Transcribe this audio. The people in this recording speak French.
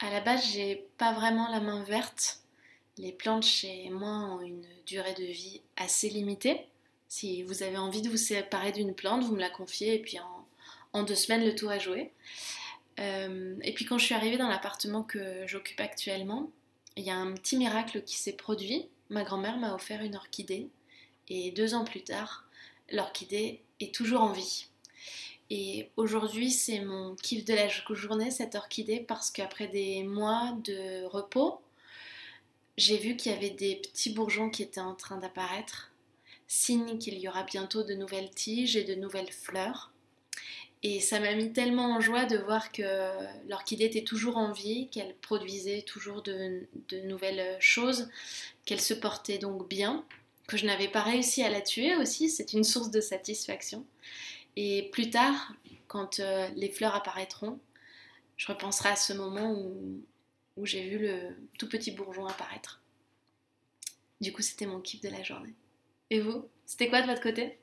À la base, j'ai pas vraiment la main verte. Les plantes chez moi ont une durée de vie assez limitée. Si vous avez envie de vous séparer d'une plante, vous me la confiez et puis en, deux semaines, le tour est joué. Euh, et puis quand je suis arrivée dans l'appartement que j'occupe actuellement, il y a un petit miracle qui s'est produit. Ma grand-mère m'a offert une orchidée et deux ans plus tard, l'orchidée est toujours en vie. Et aujourd'hui, c'est mon kiff de la journée, cette orchidée, parce qu'après des mois de repos, j'ai vu qu'il y avait des petits bourgeons qui étaient en train d'apparaître, signe qu'il y aura bientôt de nouvelles tiges et de nouvelles fleurs. Et ça m'a mis tellement en joie de voir que l'orchidée était toujours en vie, qu'elle produisait toujours de, de nouvelles choses, qu'elle se portait donc bien, que je n'avais pas réussi à la tuer aussi, c'est une source de satisfaction. Et plus tard, quand euh, les fleurs apparaîtront, je repenserai à ce moment où, où j'ai vu le tout petit bourgeon apparaître. Du coup, c'était mon kiff de la journée. Et vous C'était quoi de votre côté?